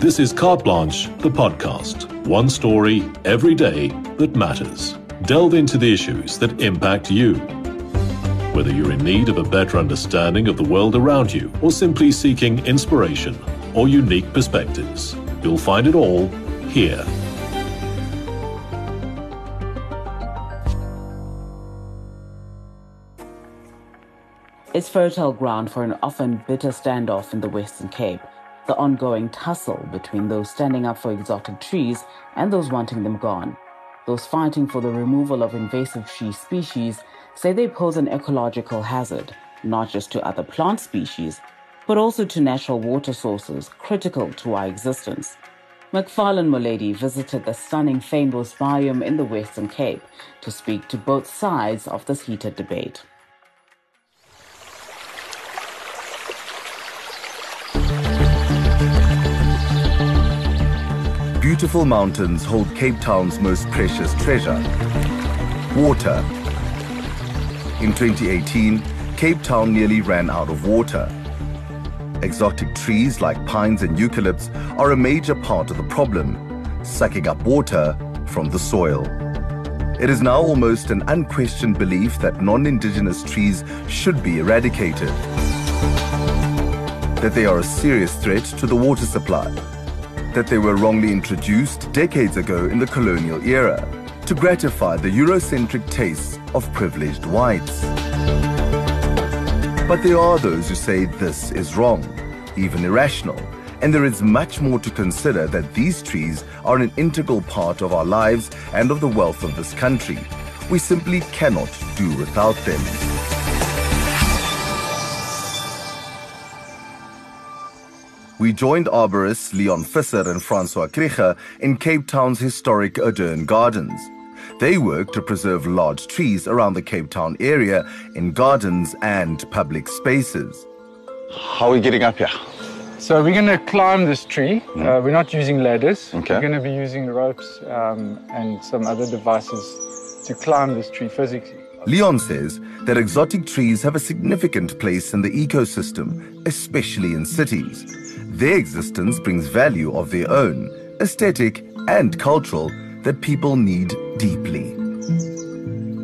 This is Carte Blanche, the podcast. One story every day that matters. Delve into the issues that impact you. Whether you're in need of a better understanding of the world around you or simply seeking inspiration or unique perspectives, you'll find it all here. It's fertile ground for an often bitter standoff in the Western Cape, the ongoing tussle between those standing up for exotic trees and those wanting them gone. Those fighting for the removal of invasive tree species say they pose an ecological hazard, not just to other plant species, but also to natural water sources critical to our existence. Macfarlane Moleli visited the stunning Fynbos biome in the Western Cape to speak to both sides of this heated debate. Beautiful mountains hold Cape Town's most precious treasure water. In 2018, Cape Town nearly ran out of water. Exotic trees like pines and eucalypts are a major part of the problem, sucking up water from the soil. It is now almost an unquestioned belief that non indigenous trees should be eradicated, that they are a serious threat to the water supply that they were wrongly introduced decades ago in the colonial era to gratify the Eurocentric tastes of privileged whites. But there are those who say this is wrong, even irrational, and there is much more to consider that these trees are an integral part of our lives and of the wealth of this country. We simply cannot do without them. We joined arborists Leon Visser and Francois Krieger in Cape Town's historic Arderne Gardens. They work to preserve large trees around the Cape Town area in gardens and public spaces. How are we getting up here? So we're going to climb this tree. Mm. Uh, we're not using ladders. Okay. We're going to be using ropes um, and some other devices to climb this tree physically. Leon says that exotic trees have a significant place in the ecosystem, especially in cities their existence brings value of their own, aesthetic and cultural, that people need deeply.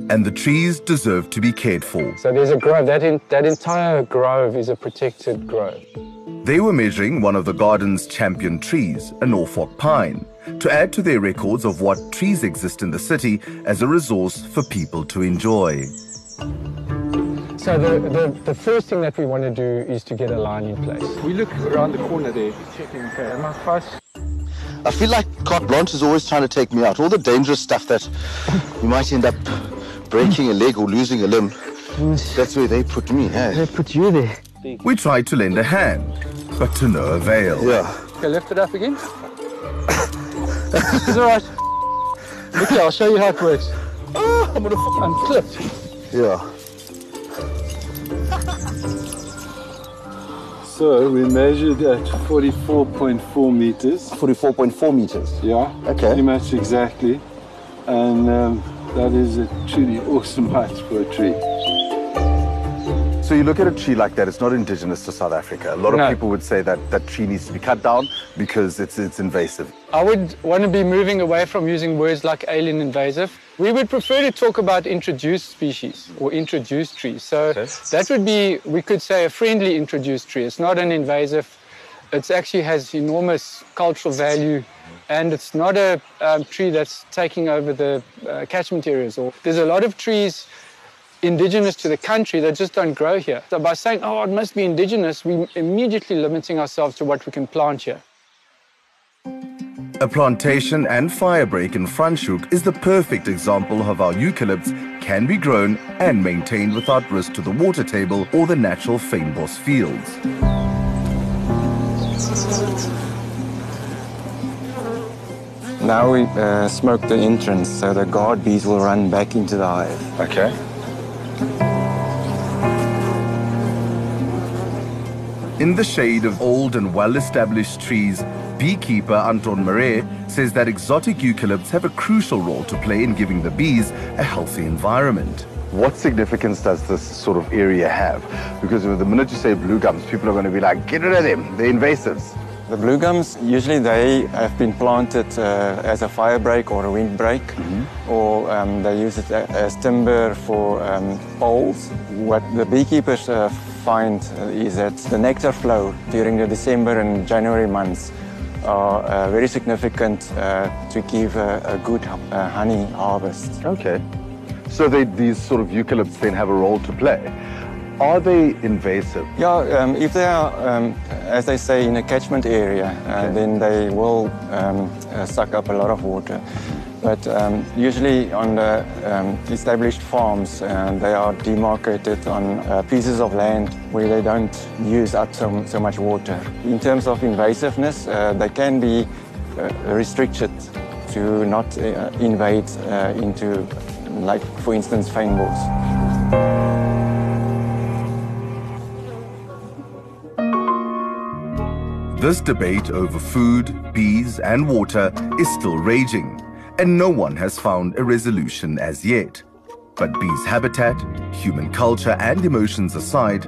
And the trees deserve to be cared for. So there's a grove, that, in, that entire grove is a protected grove. They were measuring one of the garden's champion trees, a Norfolk pine, to add to their records of what trees exist in the city as a resource for people to enjoy. So the, the, the, first thing that we want to do is to get a line in place. We look around the corner there, checking, okay, am I fast? I feel like Carte Blanche is always trying to take me out. All the dangerous stuff that you might end up breaking a leg or losing a limb. That's where they put me, hey? They put you there. We tried to lend a hand, but to no avail. Yeah. Okay, lift it up again. it's all right. Look here, I'll show you how it works. Oh, I'm gonna I'm clipped. Yeah. So we measured at 44.4 meters. 44.4 meters? Yeah. Okay. Pretty much exactly. And um, that is a truly awesome height for a tree. So you look at a tree like that, it's not indigenous to South Africa. A lot of no. people would say that that tree needs to be cut down because it's, it's invasive. I would want to be moving away from using words like alien invasive. We would prefer to talk about introduced species or introduced trees. So okay. that would be, we could say, a friendly introduced tree. It's not an invasive. It actually has enormous cultural value and it's not a um, tree that's taking over the uh, catchment areas. Or there's a lot of trees indigenous to the country that just don't grow here. So by saying, oh, it must be indigenous, we're immediately limiting ourselves to what we can plant here. A plantation and firebreak in Franschhoek is the perfect example of how eucalypts can be grown and maintained without risk to the water table or the natural fynbos fields. Now we uh, smoke the entrance so the guard bees will run back into the hive. Okay. In the shade of old and well-established trees, beekeeper Anton Marais says that exotic eucalypts have a crucial role to play in giving the bees a healthy environment. What significance does this sort of area have? Because the minute you say blue gums, people are going to be like, get rid of them, they're invasives. The blue gums, usually they have been planted uh, as a fire break or a wind break, mm-hmm. or um, they use it as timber for um, poles. What the beekeepers uh, find is that the nectar flow during the December and January months are uh, very significant uh, to give a, a good uh, honey harvest. Okay. So they, these sort of eucalypts then have a role to play. Are they invasive? Yeah, um, if they are, um, as they say, in a catchment area, uh, okay. then they will um, uh, suck up a lot of water. But um, usually on the um, established farms, uh, they are demarcated on uh, pieces of land where they don't use up so, so much water. In terms of invasiveness, uh, they can be uh, restricted to not invade into, like for instance, fynbos. This debate over food, bees, and water is still raging, and no one has found a resolution as yet. But bees' habitat, human culture, and emotions aside,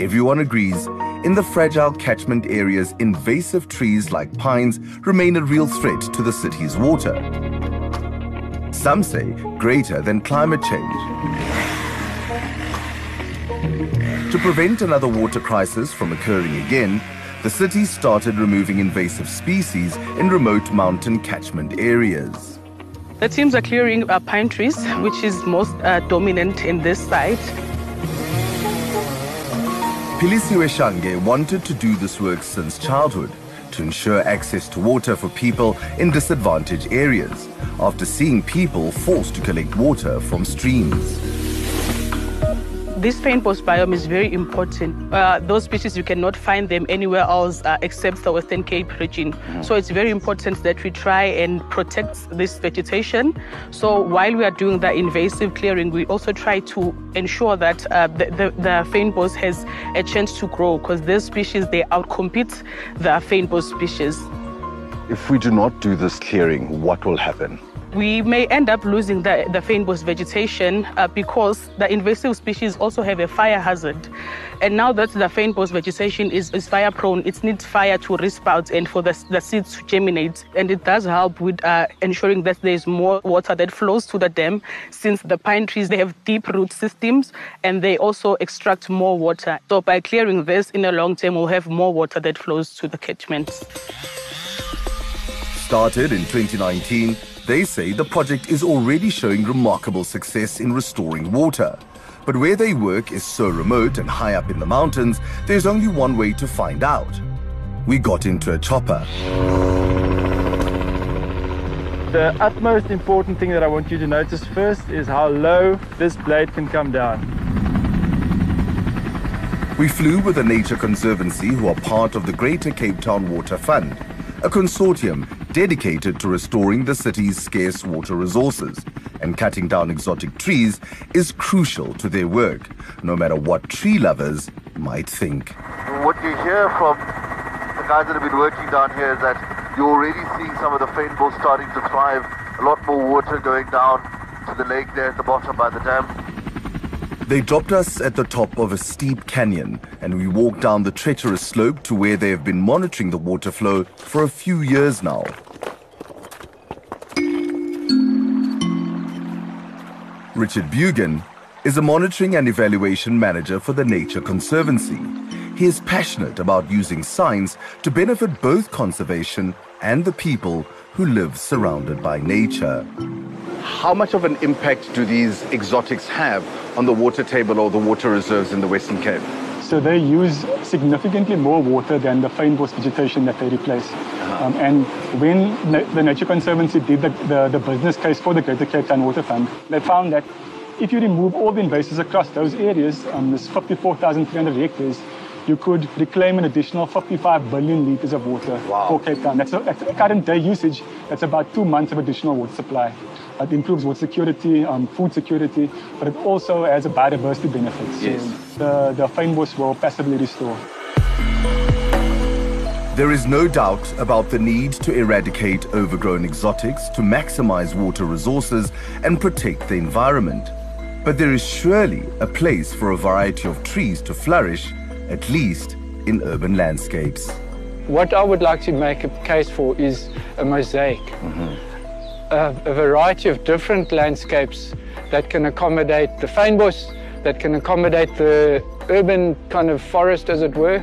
everyone agrees in the fragile catchment areas, invasive trees like pines remain a real threat to the city's water. Some say greater than climate change. To prevent another water crisis from occurring again, the city started removing invasive species in remote mountain catchment areas. The teams are clearing uh, pine trees, which is most uh, dominant in this site. Pilisiwe Shange wanted to do this work since childhood to ensure access to water for people in disadvantaged areas after seeing people forced to collect water from streams. This fynbos biome is very important. Uh, those species, you cannot find them anywhere else uh, except the Western Cape region. Mm. So it's very important that we try and protect this vegetation. So while we are doing the invasive clearing, we also try to ensure that uh, the, the, the fynbos has a chance to grow because these species, they outcompete the fynbos species. If we do not do this clearing, what will happen? We may end up losing the, the fynbos vegetation uh, because the invasive species also have a fire hazard. And now that the fynbos vegetation is, is fire prone, it needs fire to resprout and for the, the seeds to germinate. And it does help with uh, ensuring that there's more water that flows to the dam since the pine trees, they have deep root systems and they also extract more water. So by clearing this in the long term, we'll have more water that flows to the catchments. Started in 2019, they say the project is already showing remarkable success in restoring water. But where they work is so remote and high up in the mountains, there's only one way to find out. We got into a chopper. The utmost important thing that I want you to notice first is how low this blade can come down. We flew with the Nature Conservancy who are part of the Greater Cape Town Water Fund a consortium dedicated to restoring the city's scarce water resources. And cutting down exotic trees is crucial to their work, no matter what tree lovers might think. What you hear from the guys that have been working down here is that you're already seeing some of the fynbos starting to thrive, a lot more water going down to the lake there at the bottom by the dam. They dropped us at the top of a steep canyon, and we walked down the treacherous slope to where they have been monitoring the water flow for a few years now. Richard Bugan is a monitoring and evaluation manager for the Nature Conservancy. He is passionate about using science to benefit both conservation and the people who live surrounded by nature. How much of an impact do these exotics have on the water table or the water reserves in the Western Cape? So they use significantly more water than the fynbos vegetation that they replace. Uh-huh. Um, and when na- the Nature Conservancy did the, the, the, business case for the Greater Cape Town Water Fund, they found that if you remove all the invasives across those areas, um, this 54,300 hectares, you could reclaim an additional 55 billion liters of water wow. for Cape Town. That's, a, that's a current day usage. That's about two months of additional water supply. It improves water security, um, food security, but it also has a biodiversity benefits. Yes. So the, the fynbos will passively restore. There is no doubt about the need to eradicate overgrown exotics to maximize water resources and protect the environment. But there is surely a place for a variety of trees to flourish, at least in urban landscapes. what I would like to make a case for is a mosaic, a, a variety of different landscapes that can accommodate the fynbos, that can accommodate the urban kind of forest, as it were,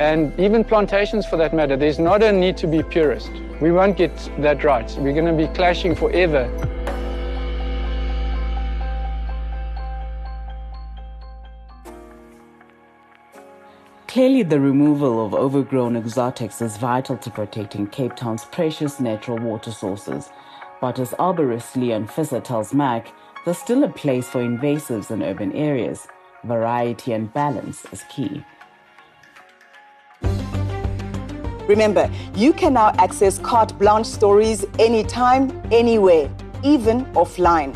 and even plantations for that matter. There's not a need to be purist. We won't get that right. We're going to be clashing forever. Clearly, the removal of overgrown exotics is vital to protecting Cape Town's precious natural water sources. But as arborist Leon Visser tells Mac, there's still a place for invasives in urban areas. Variety and balance is key. Remember, you can now access carte blanche stories anytime, anywhere, even offline.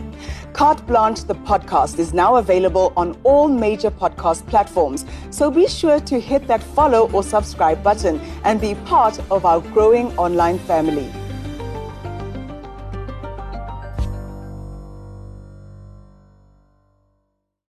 Carte Blanche, the podcast, is now available on all major podcast platforms. So be sure to hit that follow or subscribe button and be part of our growing online family.